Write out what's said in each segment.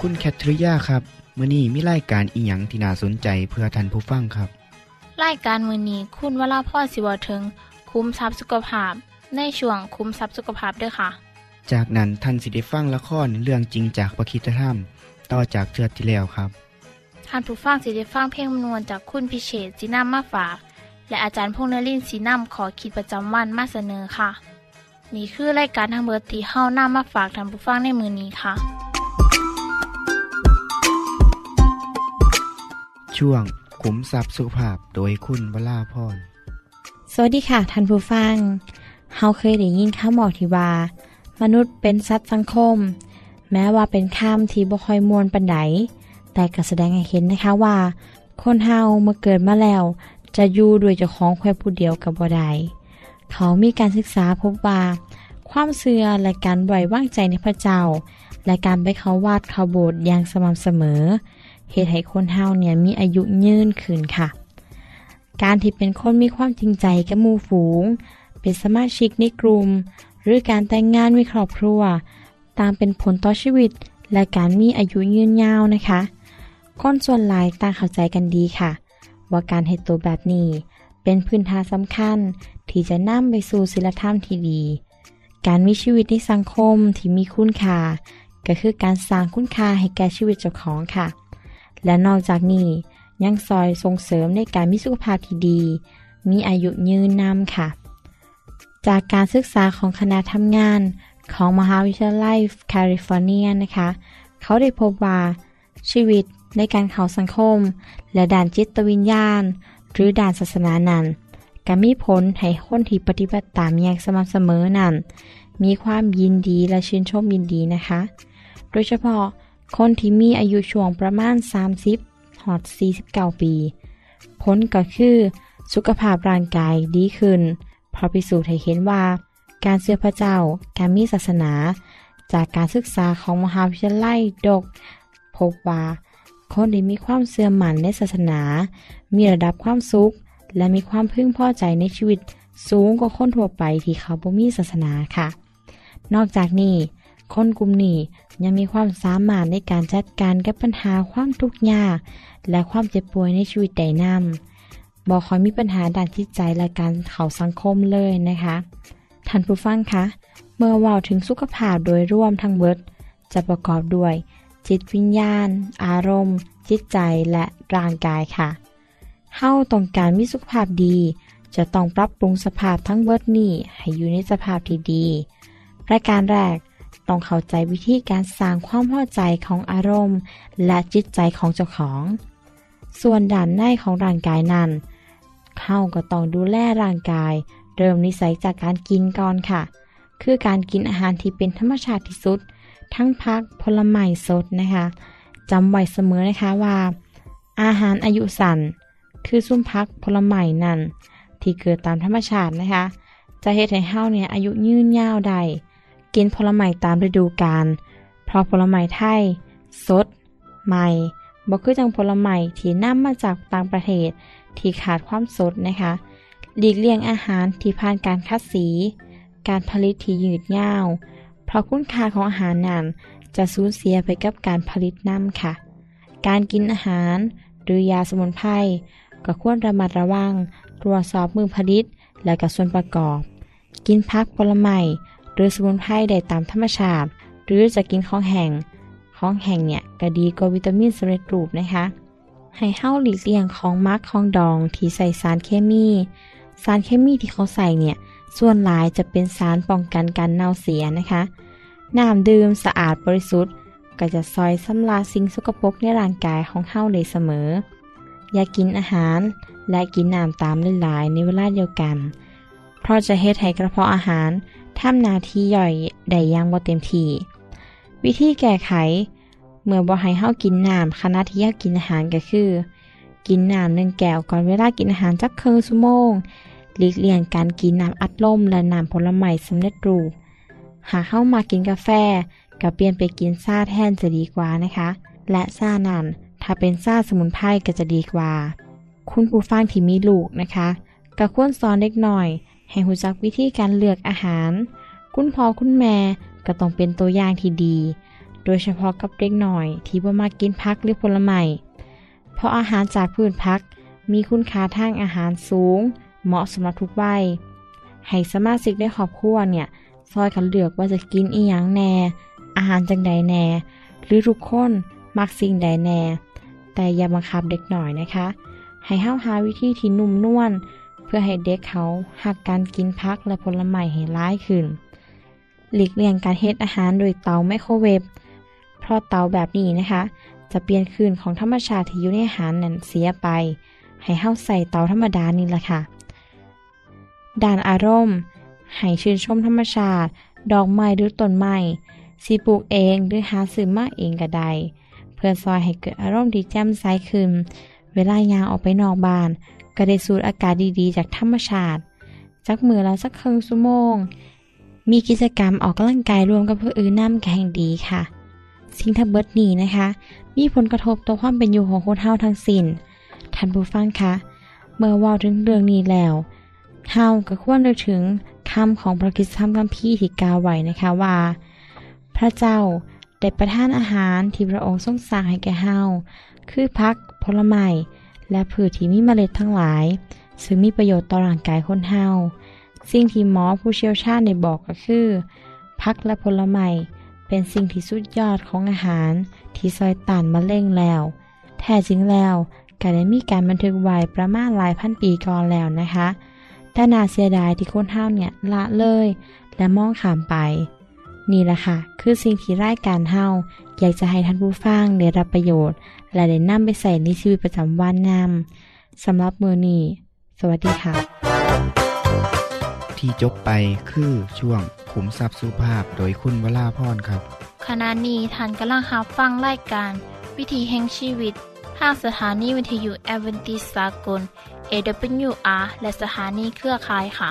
คุณแคทริยาครับมื้อนี้มีรายการอิหยังที่น่าสนใจเพื่อท่านผู้ฟังครับรายการมือนี้คุณวราพ่อสิวถึงคุ้มทรัพย์สุขภาพ ในช่วงคุ้มทรัพย์สุขภาพด้วยค่ะ จากนั้นท่านสิได้ฟังละครเรื่องจริงจากประคีตธรรม ต่อจากเทือกที่แล้วครับท่านผู้ฟังสิได้ฟังเพลงมนวนจากคุณพิเชษจีนัมมาฝาก และอาจารย์พงษ์นรินทร์สีนัมขอขีดประจำวันมาเสนอค่ะ นี่คือรายการทางเบอร์ที่เฮานํมาฝากท่านผู้ฟังในมือนี้ค่ะ ช่วงขุมทรัพย์สุภาพโดยคุณวราพรสวัสดีค่ะท่านผู้ฟัง เฮาเคยได้ยินคำบอกที่ว่า มนุษย์เป็นสัตว์สังคม แม้ว่าเป็นคำที่บ่ค่อยมวนปันไดแต่ก็แสดงให้เห็นนะคะว่า คนเฮาเมื่อเกิดมาแล้ว จะอยู่ด้วยเจ้าของแค่ผู้เดียวกับบ่ได้เขามีการศึกษาพบว่าความเชื่อและการไว้วางใจในพระเจ้า และการไปเขาวาดเขาโบสถ์อย่างสม่ำเสมอ เหตุให้คนเฮาเนี่ยมีอายุยืนขึ้นค่ะ การที่เป็นคนมีความจริงใจกับมูฝูง เป็นสมาชิกในกลุ่ม หรือการแต่งงานมีครอบครัว ตามเป็นผลต่อชีวิต และการมีอายุยืนยาวนะคะ คนส่วนหลายต่างเข้าใจกันดีค่ะ ว่าการเหตุตัวแบบนี้ เป็นพื้นฐานสำคัญที่จะนำไปสู่ศีลธรรมที่ดี การมีชีวิตในสังคมที่มีคุณค่าก็คือการสร้างคุณค่าให้แก่ชีวิตเจ้าของค่ะ และนอกจากนี้ยังซอยส่งเสริมในการมีสุขภาพที่ดี มีอายุยืนนำค่ะ จากการศึกษาของคณะทำงานของมหาวิทยาลัยแคลิฟอร์เนียนะคะ เขาได้พบว่าชีวิตในการเข้าสังคม และด่านจิตวิญญาณ หรือด่านศาสนานั้นก็มีผลให้คนที่ปฏิบัติตามอย่างสม่ำเสมอนั้นมีความยินดีและชื่นชมยินดีนะคะ โดยเฉพาะ คนที่มีอายุช่วงประมาณ 30หอด49 ปีผลก็คือ สุขภาพร่างกายดีขึ้นเพราะพิสูจน์ให้เห็นว่า การเชื่อพระเจ้า การมีศาสนา จากการศึกษาของมหาวิทยาลัยดก พบว่า คนที่มีความเสื่อมหมันในศาสนา มีระดับความสุข และมีความพึงพอใจในชีวิตสูงกว่าคนทั่วไปที่เขาบ่มีศาสนาค่ะ นอกจากนี้ คนกลุ่มนี้ยังมีความสามารถในการจัดการกับปัญหาความทุกข์ยาก และความเจ็บป่วยในชีวิตใดนำบอกคอยมีปัญหาด้านจิตใจและการเขาสังคมเลยนะคะท่านผู้ฟังคะเมื่อว่าถึงสุขภาพโดยร่วมทั้งเบิด จะประกอบด้วย จิตวิญญาณ อารมณ์ จิตใจและร่างกายค่ะเฮาต้องการมีสุขภาพดี จะต้องปรับปรุงสภาพทั้งเบิดนี้ให้อยู่ในสภาพที่ดีรายการแรก ต้องเข้าใจวิธีการสร้างความพอใจของอารมณ์ และจิตใจของเจ้าของ ส่วนด่านในของร่างกายนั้นเข้าก็ต้องดูแลร่างกาย เริ่มนิสัยจากการกินก่อนค่ะ คือการกินอาหารที่เป็นธรรมชาติที่สุด ทั้งพักผลไม้สดนะคะจำไว้เสมอนะคะว่า อาหารอายุสั้นคือซุ้มพักผลไม้นั่นที่เกิดตามธรรมชาตินะคะ จะเฮ็ดให้เฮาเนี่ยอายุยืนยาวได้ กินผลไม้ตามฤดูกาล เพราะผลไม้ไทย สด ใหม่บ่คือจังผลไม้ที่นำมาจากต่างประเทศที่ขาดความสดนะคะหลีกเลี่ยงอาหารที่ผ่านการคัดสี การผลิตที่ยืดยาว เพราะคุณค่าของอาหารนั้นจะสูญเสียไปกับการผลิตน้ำค่ะ การกินอาหารหรือยาสมุนไพรก็ควรระมัดระวัง ตรวจสอบมือผลิตและกับส่วนประกอบ กินพักผลไม้ หรือสมุนไพรได้ตามธรรมชาติ หรือจะกินของแห้งของแห้งเนี่ยก็ดีกว่าวิตามินสำเร็จรูปนะคะ ให้เฮ้าหลีกเลี่ยงของมักของดองที่ใส่สารเคมี สารเคมีที่เขาใส่เนี่ยส่วนหลายจะเป็นสารป้องกันการเน่าเสียนะคะ น้ำดื่มสะอาดบริสุทธิ์ ก็จะซอยสำลาสิ่งสกปรกในร่างกายของเฮาได้เสมอ อย่ากินอาหารและกินน้ำตามหลายๆในเวลาเดียวกัน เพราะจะเฮ็ดให้กระเพาะอาหาร ทำหน้าที่ย่อยได้ย่งบ่เต็มที่วิธีแก้ไข เมื่อบ่ให้เฮากินน้ำขณะที่เฮากินอาหารก็คือ กินน้ำหนึ่งแก้วก่อนเวลากินอาหารจักครึ่งชั่วโมงหลีกเลี่ยงการกินน้ำอัดลมและน้ำผลไม้สำเร็จรูป หากเข้ามากินกาแฟก็เปลี่ยนไปกินซาแทนจะดีกว่านะคะ และซานั้นถ้าเป็นซาสมุนไพรก็จะดีกว่า คุณผู้ฟังที่มีลูกนะคะก็ควรสอนเด็กหน่อย ให้รู้จักวิธีการเลือกอาหาร คุณพ่อคุณแม่ก็ต้องเป็นตัวอย่างที่ดี โดยเฉพาะกับเด็กหน่อยที่บ่มากินพักหรือผลไม้เพราะอาหารจากพืชพักมีคุณค่าทางอาหารสูง เหมาะสำหรับทุกวัยให้สมาชิกในครอบครัวเนี่ยซอยกันเลือกว่าจะกินอีหยังแน่ อาหารจังใดแน่ หรือทุกคนมักสิ่งใดแน่ แต่อย่าบังคับเด็กหน่อยนะคะ ให้เฮาหาวิธีที่นุ่มนวล เพื่อให้เด็กเขาหักการกินพักและผลไม้ให้ร้ายขึ้น หลีกเลี่ยงการเฮ็ดอาหารโดยเตาไมโครเวฟ เพราะเตาแบบนี้นะคะ จะเปลี่ยนคืนของธรรมชาติที่อยู่ในอาหารนั้นเสียไป ให้เฮาใส่เตาธรรมดานี่แหละค่ะ ด้านอารมณ์ให้ชื่นชมธรรมชาติ ดอกไม้หรือต้นไม้สิปลูกเองหรือหาซื้อมาเองก็ได้เพื่อซอยให้เกิดอารมณ์ที่แจ่มใสขึ้น เวลายางออกไปนอกบ้าน ก็ได้สูดอากาศดีๆ จากธรรมชาติ จักมือละสักครึ่งชั่วโมง มีกิจกรรมออกกำลังกายรวมกับผู้อื่นน้ำแข่งดีค่ะ สิ่งทั้งเบิดนี้นะคะ มีผลกระทบต่อความเป็นอยู่ของคนเฮาทั้งสิ้นท่านผู้ฟังคะเมื่อว่าถึงเรื่องนี้แล้วเฮาก็ควรนึกถึงคำของพระคริสตธรรมคัมภีร์ที่กล่าวไว้นะคะว่า พระเจ้าได้ประทานอาหารที่พระองค์ทรงสร้างให้แก่เฮาคือพักผลไม้ และพืชที่มีเมล็ดทั้งหลาย ซึ่งมีประโยชน์ต่อร่างกายคนเฮาสิ่งที่หมอผู้เชี่ยวชาญได้บอกก็คือพักและผลไม้เป็นสิ่งที่สุดยอดของอาหารที่ซอยต้านมะเร็งแล้ว แท้จริงแล้วก็ได้มีการบันทึกไว้ประมาณหลายพันปีก่อนแล้วนะคะ แต่น่าเสียดายที่คนเฮาเนี่ยละเลย และมองข้ามไป นี่แหละค่ะ คือสิ่งที่รายการเฮาอยากจะให้ท่านผู้ฟังได้รับประโยชน์ และได้นำไปใส่ในชีวิตประจำวันนำสำหรับมือนี้สวัสดีค่ะ ที่จบไปคือช่วงขุมทรัพย์สุภาพโดยคุณวราพรครับ ขณะนี้ท่านกำลังรับฟังรายการ วิถีแห่งชีวิตทางสถานีวิทยุแอเวนติสากล AWR และสถานีเครือข่ายค่ะ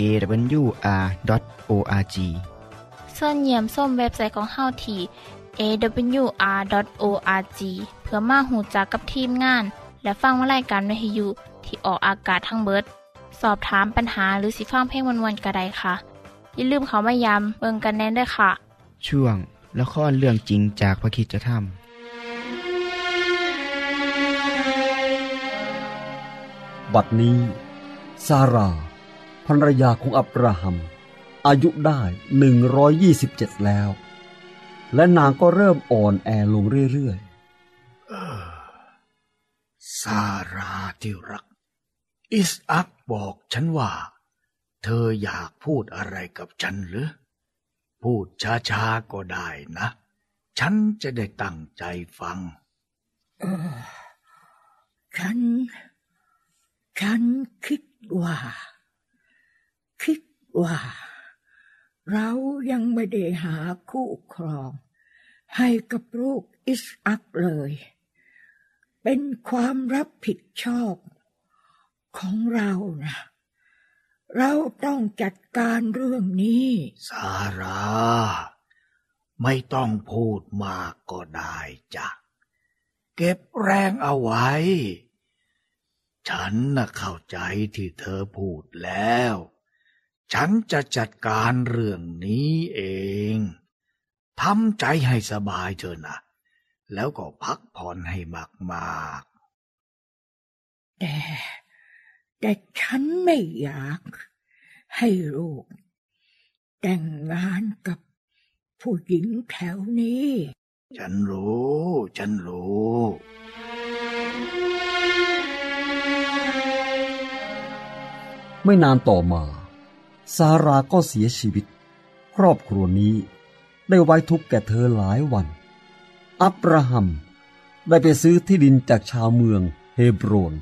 awr.org เสินเยี่ยมส้มเว็บไซต์ของเฮาที่ awr.org เพื่อมาหูจักกับทีมงาน และฟังวารายการวิทยุที่ออกอากาศทั้งเบิด สอบถามปัญหาหรือสิฟังเพลงวนๆกระไดค่ะ อย่าลืมเขามายามเบิงกันแน่นด้วยค่ะ ช่วงละครเรื่องจริงจากพระคิดจะทบัดนี้ ซาร่าภ รรยาของอับราฮัม อายุได้หนึ่งร้อยยี่สิบเจ็ดแล้ว และนางก็เริ่มอ่อนแอลงเรื่อยซาราที่รัก อิสอักบอกฉันว่า เธออยากพูดอะไรกับฉันหรือ พูดช้าๆก็ได้นะ ฉันจะได้ตั้งใจฟังเออฉัน ฉันคิดว่าคิด ว่า เรายังไม่ได้หาคู่ครอง ให้กับลูกอิสอักเลย เป็นความรับผิดชอบของเรานะเราต้องจัดการเรื่องนี้ซาราไม่ต้องพูดมากก็ได้จ้ะ เก็บแรงเอาไว้ ฉันน่ะเข้าใจที่เธอพูดแล้ว ฉันจะจัดการเรื่องนี้เองทำใจให้สบายเถอะนะ แล้วก็พักผ่อนให้มากๆ แต่ แต่ฉันไม่อยาก ให้ลูก แต่งงานกับผู้หญิงแถวนี้ ฉันรู้ ฉันรู้ไม่นานต่อมา ซาราก็เสียชีวิต ครอบครัวนี้ได้ไว้ทุกข์แก่เธอหลายวัน อับราฮัมได้ไปซื้อที่ดินจากชาวเมืองเฮบรน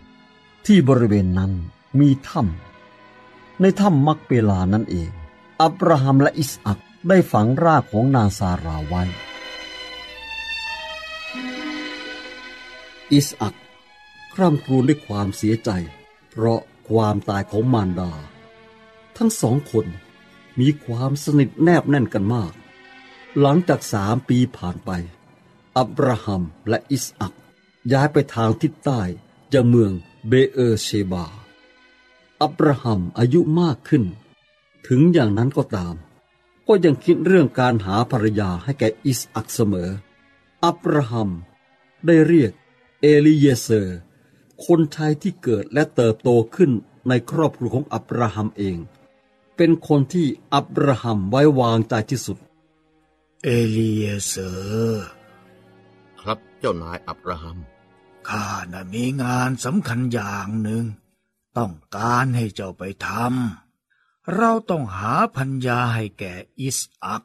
ที่บริเวณนั้นมีถ้ำในถ้ำมักเปลานั่นเอง อับราฮัมและอิสอักได้ฝังรากของนางซาราไว้ อิสอักคร่ำครวญด้วยความเสียใจ เพราะความตายของมารดา ทั้งสองคนมีความสนิทแนบแน่นกันมาก หลังจากสามปีผ่านไป อับราฮัมและอิสอักย้ายไปทางทิศใต้จากเมืองเบเอเชบา อับราฮัมอายุมากขึ้น ถึงอย่างนั้นก็ตาม ก็ยังคิดเรื่องการหาภรรยาให้แก่อิสอักเสมอ อับราฮัมได้เรียกเอลีเยเซอร์ คนใช้ที่เกิดและเติบโตขึ้นในครอบครัวของอับราฮัมเอง เป็นคนที่อับราฮัมไว้วางใจที่สุด เอลีเยเซอร์ครับเจ้านายอับราฮัมข้าน่ะมีงานสำคัญอย่างหนึ่ง ต้องการให้เจ้าไปทำเราต้องหาภรรยาให้แก่อิสอัก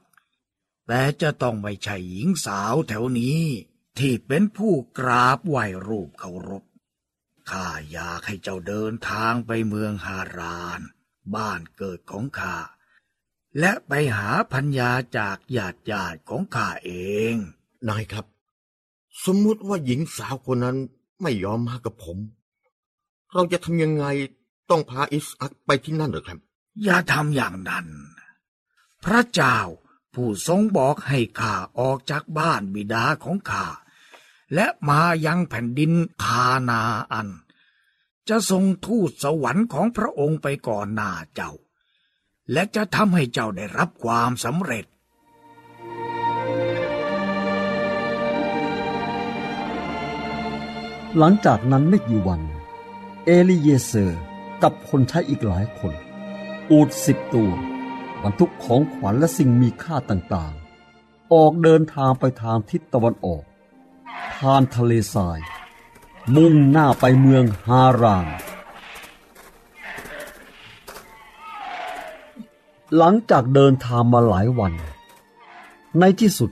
แต่จะต้องไม่ใช่หญิงสาวแถวนี้ ที่เป็นผู้กราบไหวรูปเคารพข้าอยากให้เจ้าเดินทางไปเมืองฮาราน บ้านเกิดของข้า และไปหาพัญญาจากญาติญาติของข้าเอง นายครับ สมมุติว่าหญิงสาวคนนั้นไม่ยอมมากับผม เราจะทำยังไงต้องพาอิสอักไปที่นั่นหรือครับ อย่าทำอย่างนั้น พระเจ้าผู้ทรงบอกให้ข้าออกจากบ้านบิดาของข้าและมายังแผ่นดินคานาอัน จะทรงทูตสวรรค์ของพระองค์ไปก่อนหน้าเจ้า และจะทำให้เจ้าได้รับความสำเร็จ หลังจากนั้นไม่กี่วัน เอลีเยเซอร์กับคนใช้อีกหลายคน อูดสิบตัวบรรทุกของขวัญและสิ่งมีค่าต่างๆ ออกเดินทางไปทางทิศตะวันออก ผ่านทะเลทราย มุ่งหน้าไปเมืองฮาราน หลังจากเดินทางมาหลายวัน ในที่สุด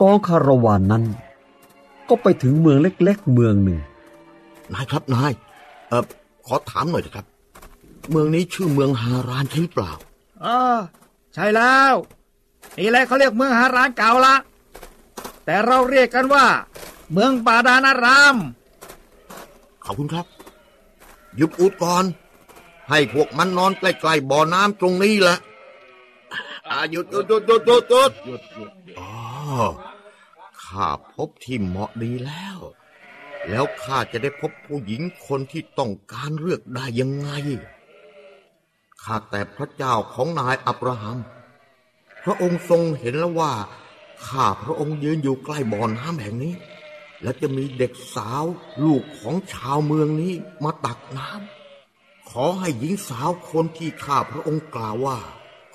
กองคาราวานนั้น ก็ไปถึงเมืองเล็ก ๆ เมืองหนึ่ง นายครับนาย เออขอถามหน่อยนะครับ เมืองนี้ชื่อเมืองฮารานใช่หรือเปล่าอ๋อใช่แล้วนี่แหละเขาเรียกเมืองฮารานเก่าละแต่เราเรียกกันว่า เมืองปาดานาราม ขอบคุณครับ ยุดอุดก่อน ให้พวกมันนอนใกล้ๆบ่อน้ำตรงนี้แหละอาหยุดหยุดหยุดหยุดหยุดหยุดหยุดอ๋อข้าพบที่เหมาะดีแล้ว แล้วข้าจะได้พบผู้หญิงคนที่ต้องการเลือกได้ยังไงข้าแต่พระเจ้าของนายอับราฮัม พระองค์ทรงเห็นแล้วว่าข้าพระองค์ยืนอยู่ใกล้บ่อน้ำแห่งนี้ และจะมีเด็กสาวลูกของชาวเมืองนี้มาตักน้ำขอให้หญิงสาวคนที่ข้าพระองค์กล่าวว่า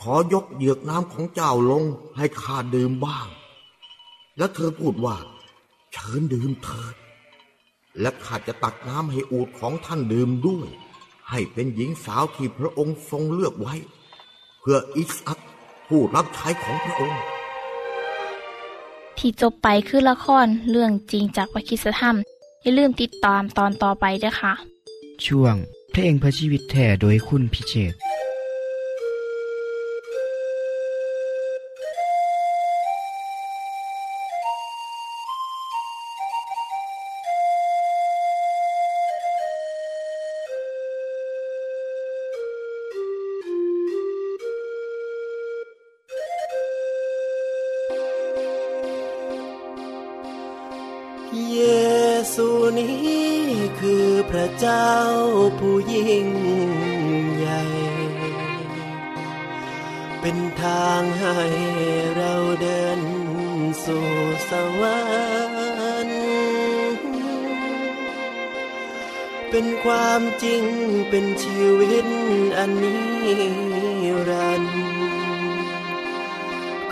ขอยกเหยือกน้ำของเจ้าลงให้ข้าดื่มบ้าง และเธอพูดว่า เชิญดื่มเถิดและข้าจะตักน้ำให้อูดของท่านดื่มด้วย ให้เป็นหญิงสาวที่พระองค์ทรงเลือกไว้ เพื่ออิสอักผู้รับใช้ของพระองค์ ที่จบไปคือละครเรื่องจริงจากวิคิสธรรม อย่าลืมติดตามตอนต่อไปด้วยค่ะ ช่วงเพลงพระชีวิตแท่โดยคุณพิเชษ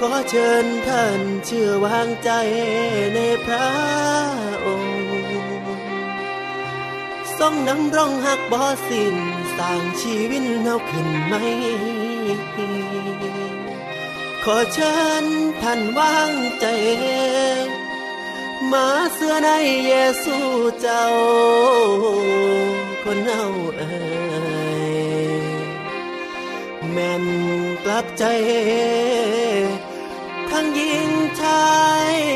ขอเชิญท่านเชื่อวางใจในพระองค์ทรงนำร่องหักบ่สิ้นสร้างชีวิตเฮาขึ้นไหม ขอเชิญท่านวางใจ มาเสื้อในเยซูเจ้า คนเอาเอ่ยแม่นกลับใจ ยิงชาย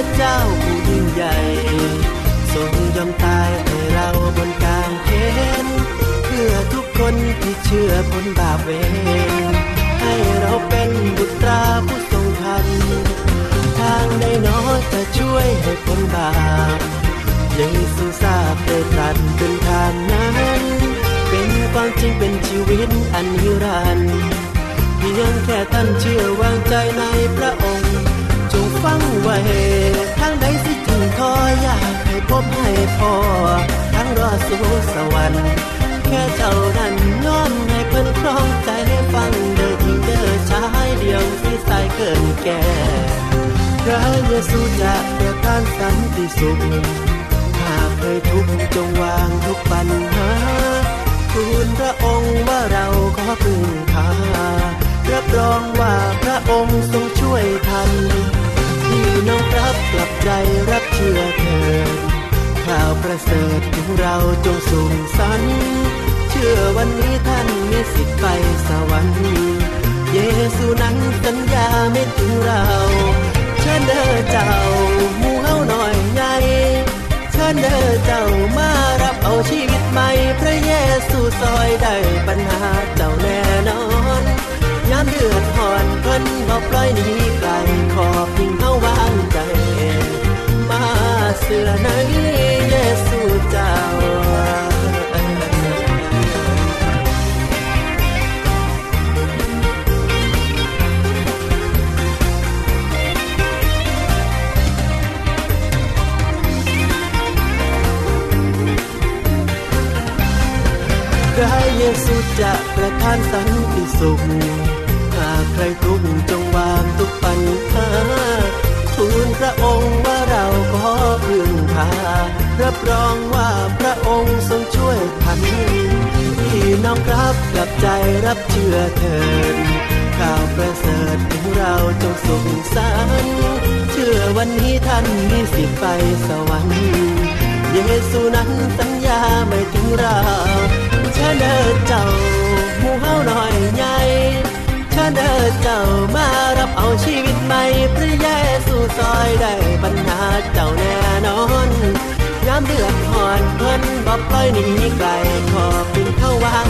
ระเจ้าผู้ยิ่งใหญ่ทรงยอมตายให้เราบนกางเขนเพื่อทุกคนที่เชื่อผลบาปเวรให้เราเป็นบุตราผู้ทรงธรรมทางใดน้อยจะช่วยให้พ้นบาปเยซูทราบได้ตรัสเป็นทางนั้น เป็นความจริงเป็นชีวิตอันนิรันดร์เพียงแค่ท่านเชื่อวางใจในพระองค์ ฟังไว้ทางใดสิจึงคอยอยากให้พบให้พอทั้งรอสู่สวรรค์แค่เจ้านั้นน้อมให้เพิ่นครองใจฟังเด้อที่เด้อชายเดียวที่สายเกินแก่พระเยซูจะประทานสันติสุขหากเคยทุกข์จงวางทุกปัญหาทูลพระองค์ว่าเราขอพึ่งพารับรองว่าพระองค์ทรงช่วยทัน น้องรับกลับใจรับเชื่อเถิดข่าวประเสริฐของเราจงสูงสันเชื่อวันนี้ท่านมีสิทธิ์ไปสวรรค์เยซูนั้นสัญญาไม่ถึงเราเชิญเด้อเจ้ามูเฮาหน่อยใหญ่เชิญเด้อเจ้ามารับเอาชีวิตใหม่ พระเยซูซอยได้ปัญหาเจ้าแน่นอนามเดือดร้อนเพิ่นบ่ปล่อยหนีไกลขอเพิงเฮาวางใจ มาเสือในเยซูเจ้าพระเยซูจะประทานสันติสุข รทุกจงวางทุกปัญหาทูลพระองค์ว่าเราขอพึ่งพารับรองว่าพระองค์ทรงช่วยทันพี่น้องครับกลับใจรับเชื่อเถิดข่าวประเสริฐของเราจงสุขสันต์เชื่อวันนี้ท่านมีสิทธิ์ไปสวรรค์เยซูนั้นสัญญาไม่ถึงเราเชิญเด้อเจ้าหมู่เฮาหน่อยใหญ่ เดินเด้อเจ้ามารับเอาชีวิตใหม่พระเยซูซอยได้ปัญหาเจ้าแน่นอนยามเดือดหอนเพิ่นบอกปล่อยหนีไกลขอเพิงเข้าวาง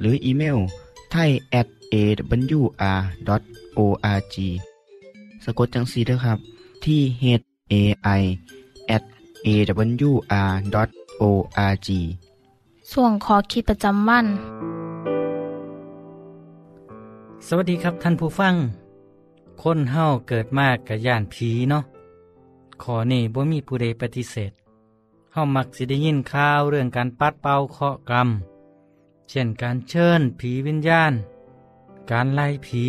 หรืออีเมลไทย at awr.org สะกดจังสีด้วยครับ ที่ h a i at awr.org ส่วนขอคิดประจำวัน สวัสดีครับท่านผู้ฟัง คนเฮาเกิดมากกับย่านผีเนาะขอนี่บ่มีผู้ใดปฏิเสธเฮามักสิได้ยินข่าวเรื่องการปัดเป่าเคราะห์กรรม เช่นการเชิญผีวิญญาณ การไล่ผี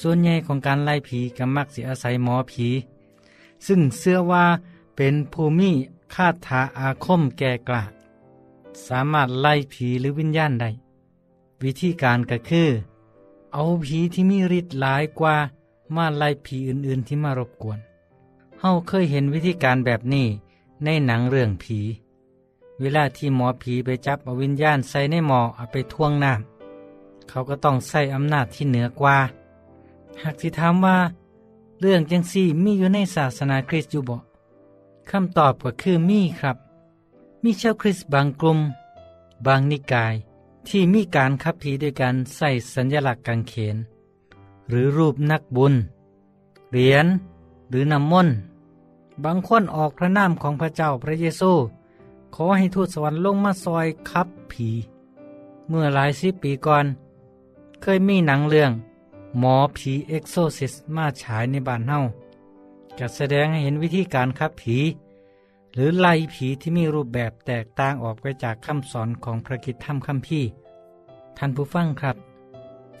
ส่วนใหญ่ของการไล่ผีก็มักสิอาศัยหมอผี ซึ่งเชื่อว่าเป็นภูมิคาถาอาคมแก่กล้าสามารถไล่ผีหรือวิญญาณได้ วิธีการก็คือ เอาผีที่มีฤทธิ์หลายกว่ามาไล่ผีอื่นๆที่มารบกวน เฮาเคยเห็นวิธีการแบบนี้ในหนังเรื่องผี เวลาที่หมอผีไปจับเอาวิญญาณใส่ในหมอเอาไปท่วงน้ำเขาก็ต้องใส่อำนาจที่เหนือกว่า หากสิถามว่า เรื่องจังซี่มีอยู่ในศาสนาคริสต์อยู่บ่คำตอบก็คือมีครับ มีชาวคริสต์บางกลุ่ม บางนิกาย ที่มีการขับผีด้วยการใส่สัญลักษณ์กางเขน หรือรูปนักบุญ เหรียญหรือน้ำมนต์บางคนออกพระนามของพระเจ้าพระเยซู ขอให้ทูตสวรรค์ลงมาซ่อยขับผี เมื่อหลายสิบปีก่อน เคยมีหนังเรื่อง หมอผีเอ็กซอร์ซิสต์มาฉายในบ้านเฮาจะแสดงให้เห็นวิธีการขับผี หรือไล่ผีที่มีรูปแบบแตกต่างออกไปจากคำสอนของพระคริสตธรรมคัมภีร์ท่านผู้ฟังครับ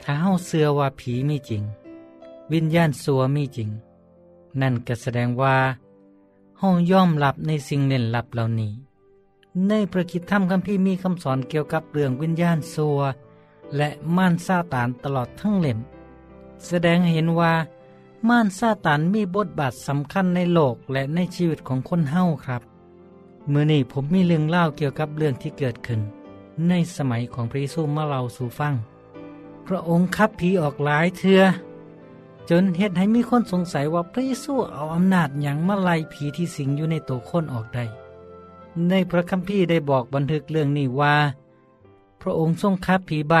ถ้าเฮาเชื่อว่าผีมีจริง วิญญาณสัวมีจริง นั่นก็แสดงว่าเฮาย่อมรับในสิ่งเล่นลับเหล่านี้ ในพระกิตธรรมคัมภีร์มีคำสอนเกี่ยวกับเรื่องวิญญาณสัว และม่านซาตานตลอดทั้งเล่ม แสดงให้เห็นว่า ม่านซาตานมีบทบาทสำคัญในโลกและในชีวิตของคนเฮาครับเมื่อนี้ผมมีเรื่องเล่าเกี่ยวกับเรื่องที่เกิดขึ้น ในสมัยของพระเยซูมาเล่าสู่ฟัง พระองค์ขับผีออกหลายเทือ จนเหตุให้มีคนสงสัยว่าพระเยซูเอาอำนาจอย่างมาไล่ผีที่สิงอยู่ในตัวคนออกได้ ในพระคัมภีร์ได้บอกบันทึกเรื่องนี้ว่า พระองค์ทรงขับผีใบ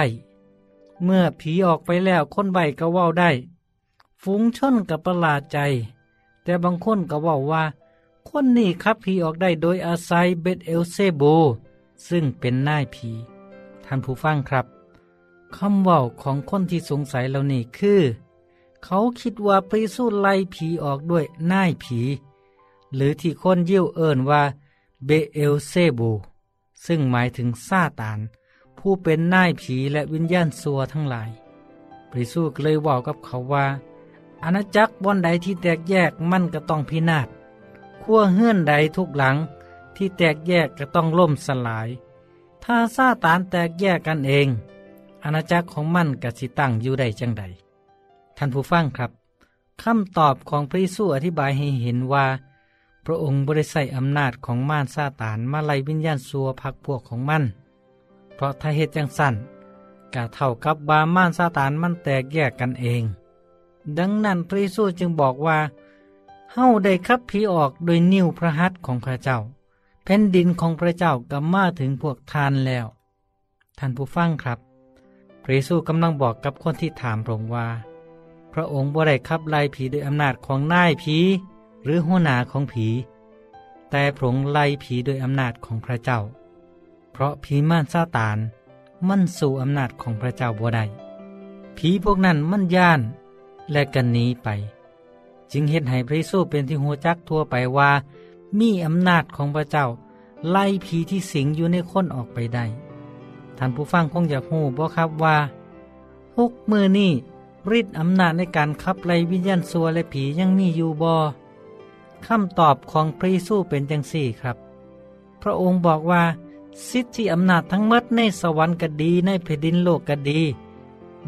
เมื่อผีออกไปแล้วคนใบก็ว้าได้ ฝูงชนกับประหลาดใจ แต่บางคนก็ว่าว่า คนนี้ขับผีออกได้โดยอาศัยเบตเอลเซโบ ซึ่งเป็นนายผี ท่านผู้ฟังครับคำว่าของคนที่สงสัยเหล่านี้คือ เขาคิดว่าพระเยซูไล่ผีออกด้วยนายผี หรือที่คนยิวเอิ้นว่า เบเอลเซโบซึ่งหมายถึงซาตาน ผู้เป็นนายผีและวิญญาณสัวทั้งหลายพระเยซูก็เลยบอกกับเขาว่า อาณาจักรบอนใดที่แตกแยกมันก็ต้องพินาศขั้วเฮื่อนใดทุกหลังที่แตกแยกก็ต้องล่มสลาย ถ้าซาตานแตกแยกกันเอง อาณาจักรของมันก็สิตั้งอยู่ได้จังใด ท่านผู้ฟังครับคำตอบของพระเยซูอธิบายให้เห็นว่า ระองค์บริใส่อำนาจของม่านซาตานมาไล่วิญญาณสัวพักพวกของมัน เพราะถ้าเหตุจังสั้นกะเท่ากับบาม่านซาตานมันแตกแยกกันเอง ดังนั้นพระเยซูจึงบอกว่าเฮ้าได้ขับผีออกโดยนิ้วพระหัตถ์ของพระเจ้าแผ่นดินของพระเจ้าก็มาถึงพวกทานแล้ว ท่านผู้ฟังครับ พระเยซูกำลังบอกกับคนที่ถามพระองค์ว่า พระองค์บ่ได้ขับไล่ผีด้วยอำนาจของนายผี หรือหัวหน้าของผี แต่พระองไล่ผีโดยอำนาจของพระเจ้า เพราะผีม่านซาตานมันสู่อำนาจของพระเจ้าบ่ได้ผีพวกนั้นมันย่าน และกันหนีไป จึงเห็นให้พระเยซูเป็นที่หัวจักทั่วไปว่า มีอำนาจของพระเจ้า ไล่ผีที่สิงอยู่ในคนออกไปได้ท่านผู้ฟังคงอยากหูบ่ครับว่าหกมือนี่ฤทธิ์อำนาจในการขับไล่วิญญาณสัวและผียังมีอยู่บ่ คำตอบของพระเยซูเป็นจังสี่ครับ พระองค์บอกว่า สิทธิอำนาจทั้งหมดในสวรรค์ก็ดีในแผ่นดินโลกก็ดี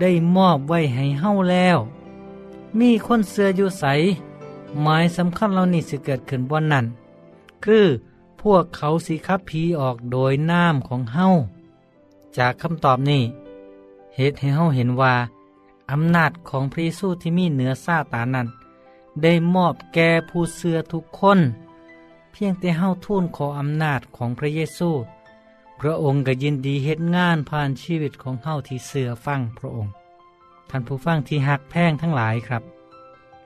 ได้มอบไว้ให้เฮาแล้ว มีคนเสืออยู่ใสหมายสำคัญเหล่านี้สิเกิดขึ้นบนนั้น คือพวกเขาสิขับผีออกโดยน้ำของเฮาจากคำตอบนี้เหตุให้เฮาเห็นว่าอำนาจของพระเยซูที่มีเหนือซาตานนั้น ได้มอบแก่ผู้เสือทุกคน เพียงแต่เฮาทูลขออำนาจของพระเยซู พระองค์ก็ยินดีเฮ็ดงานผ่านชีวิตของเฮาที่เสือฟังพระองค์ ท่านผู้ฟังที่หักแพงทั้งหลายครับ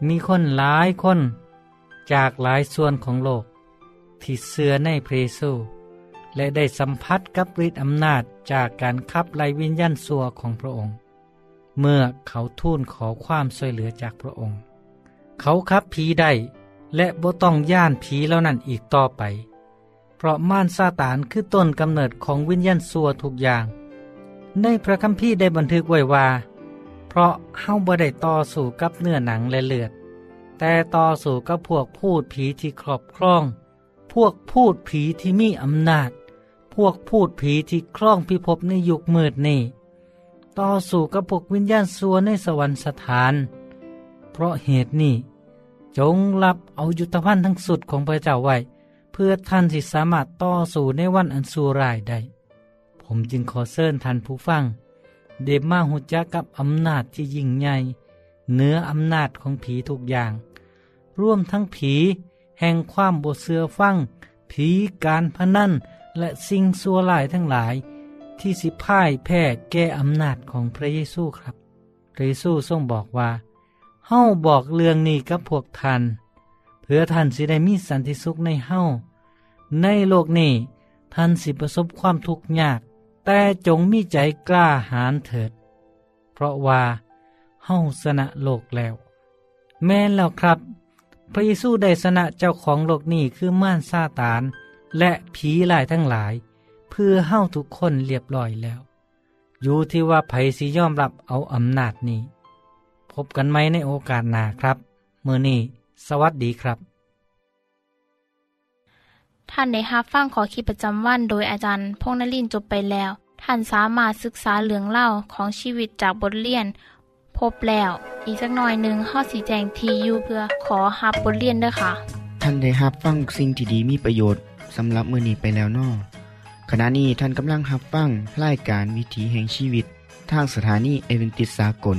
มีคนหลายคน จากหลายส่วนของโลก ที่เสือในพระเยซู และได้สัมผัสกับฤทธิ์อำนาจจากการขับไล่วิญญาณสัวของพระองค์ เมื่อเขาทูลขอความช่วยเหลือจากพระองค์ เขาขับผีได้ และบ่ต้องย่านผีแล้วนั่นอีกต่อไป เพราะม่านซาตานคือต้นกำเนิดของวิญญาณสัวทุกอย่าง ในพระคัมภีร์ได้บันทึกไว้ว่า เพราะเฮาบ่ได้ต่อสู้กับเนื้อหนังและเลือด แต่ต่อสู้กับพวกพูดผีที่ครอบครอง พวกพูดผีที่มีอำนาจ พวกพูดผีที่ครองพิภพในยุคมืดนี้ ต่อสู้กับพวกวิญญาณสัวในสวรรคสถาน เพราะเหตุนี้จงรับเอายุทธภัณฑ์ทั้งสุดของพระเจ้าไว้ เพื่อท่านสิสามารถต่อสู้ในวันอันสูรายได้ ผมจึงขอเชิญท่านผู้ฟัง เดบมาหุจักกับอำนาจที่ยิ่งใหญ่เหนืออำนาจของผีทุกอย่าง ร่วมทั้งผีแห่งความบเสือฟัง ผีการพนันและสิ่งซัวลายทั้งหลาย ที่สิพ่ายแพ้แก่อำนาจของพระเยซูครับ พระเยซูทรงบอกว่า เฮ้าบอกเรื่องนี้กับพวกท่าน เพื่อท่านสิได้มีสันติสุขในเฮ้า ในโลกนี้ท่านสิประสบความทุกข์ยาก แต่จงมีใจกล้าหาญเถิด เพราะว่าเฮ้าสนะโลกแล้ว แม่นแล้วครับ พระเยซูได้สนะเจ้าของโลกนี้คือม่านซาตาน และผีหลายทั้งหลาย เพื่อเฮ้าทุกคนเรียบร้อยแล้ว อยู่ที่ว่าไผสิยอมรับเอาอำนาจนี้ พบกันไหมในโอกาสหน้าครับเมื่อนี้สวัสดีครับ ท่านได้รับฟังขอคิดประจำวัน โดยอาจารย์พงษ์นลินทร์จบไปแล้ว ท่านสามารถศึกษาเรื่องเล่าของชีวิตจากบทเรียน พบแล้ว อีกสักหน่อยหนึ่งข้อสีแจงทีอยู่เพื่อขอฮับบทเรียนด้วยค่ะ ท่านได้รับฟังสิ่งที่ดีมีประโยชน์สำหรับมือนี้ไปแล้วนอขณะนี้ท่านกำลังรับฟังรายการวิถีแห่งชีวิต ทางสถานีเอเวนติสากล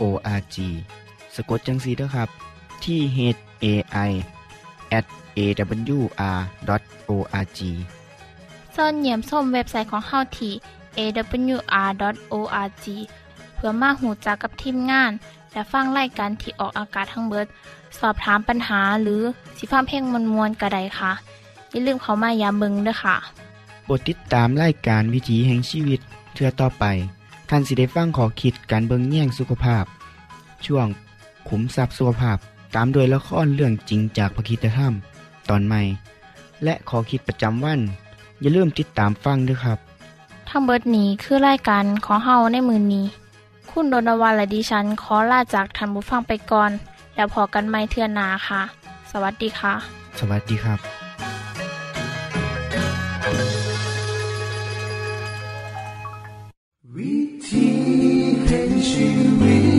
awr.org สะกดจังสีด้วยครับ ที่ h a i at awr.org ส่วนเหยี่ยมส้มเว็บไซต์ของเฮาที่ awr.org เพื่อมาหูจักกับทีมงาน และฟังไล่กันที่ออกอากาศทั้งเบิด สอบถามปัญหาหรือสิฟ้าเพลงมวลมวลกระไดค่ะ อย่าลืมเขามายามเบิงด้วยค่ะ โปรดติดตามรายการวิถีแห่งชีวิตเทือต่อไป ท่านสิได้ฟังขอคิดการเบิงแย่งสุขภาพ ช่วงขุมทรัพย์สุขภาพตามโดยละครเรื่องจริงจากพระคีตธรรม ตอนใหม่ และขอคิดประจำวัน อย่าลืมติดตามฟังด้วยครับ ทั้งเบิดนี้คือรายการของเฮาในมือนนี้ คุณโดนวันและดิฉันขอลาจากทันบุฟังไปก่อน แล้วพอกันไม่เทื่อนหนาค่ะ สวัสดีค่ะ สวัสดีครับ wish you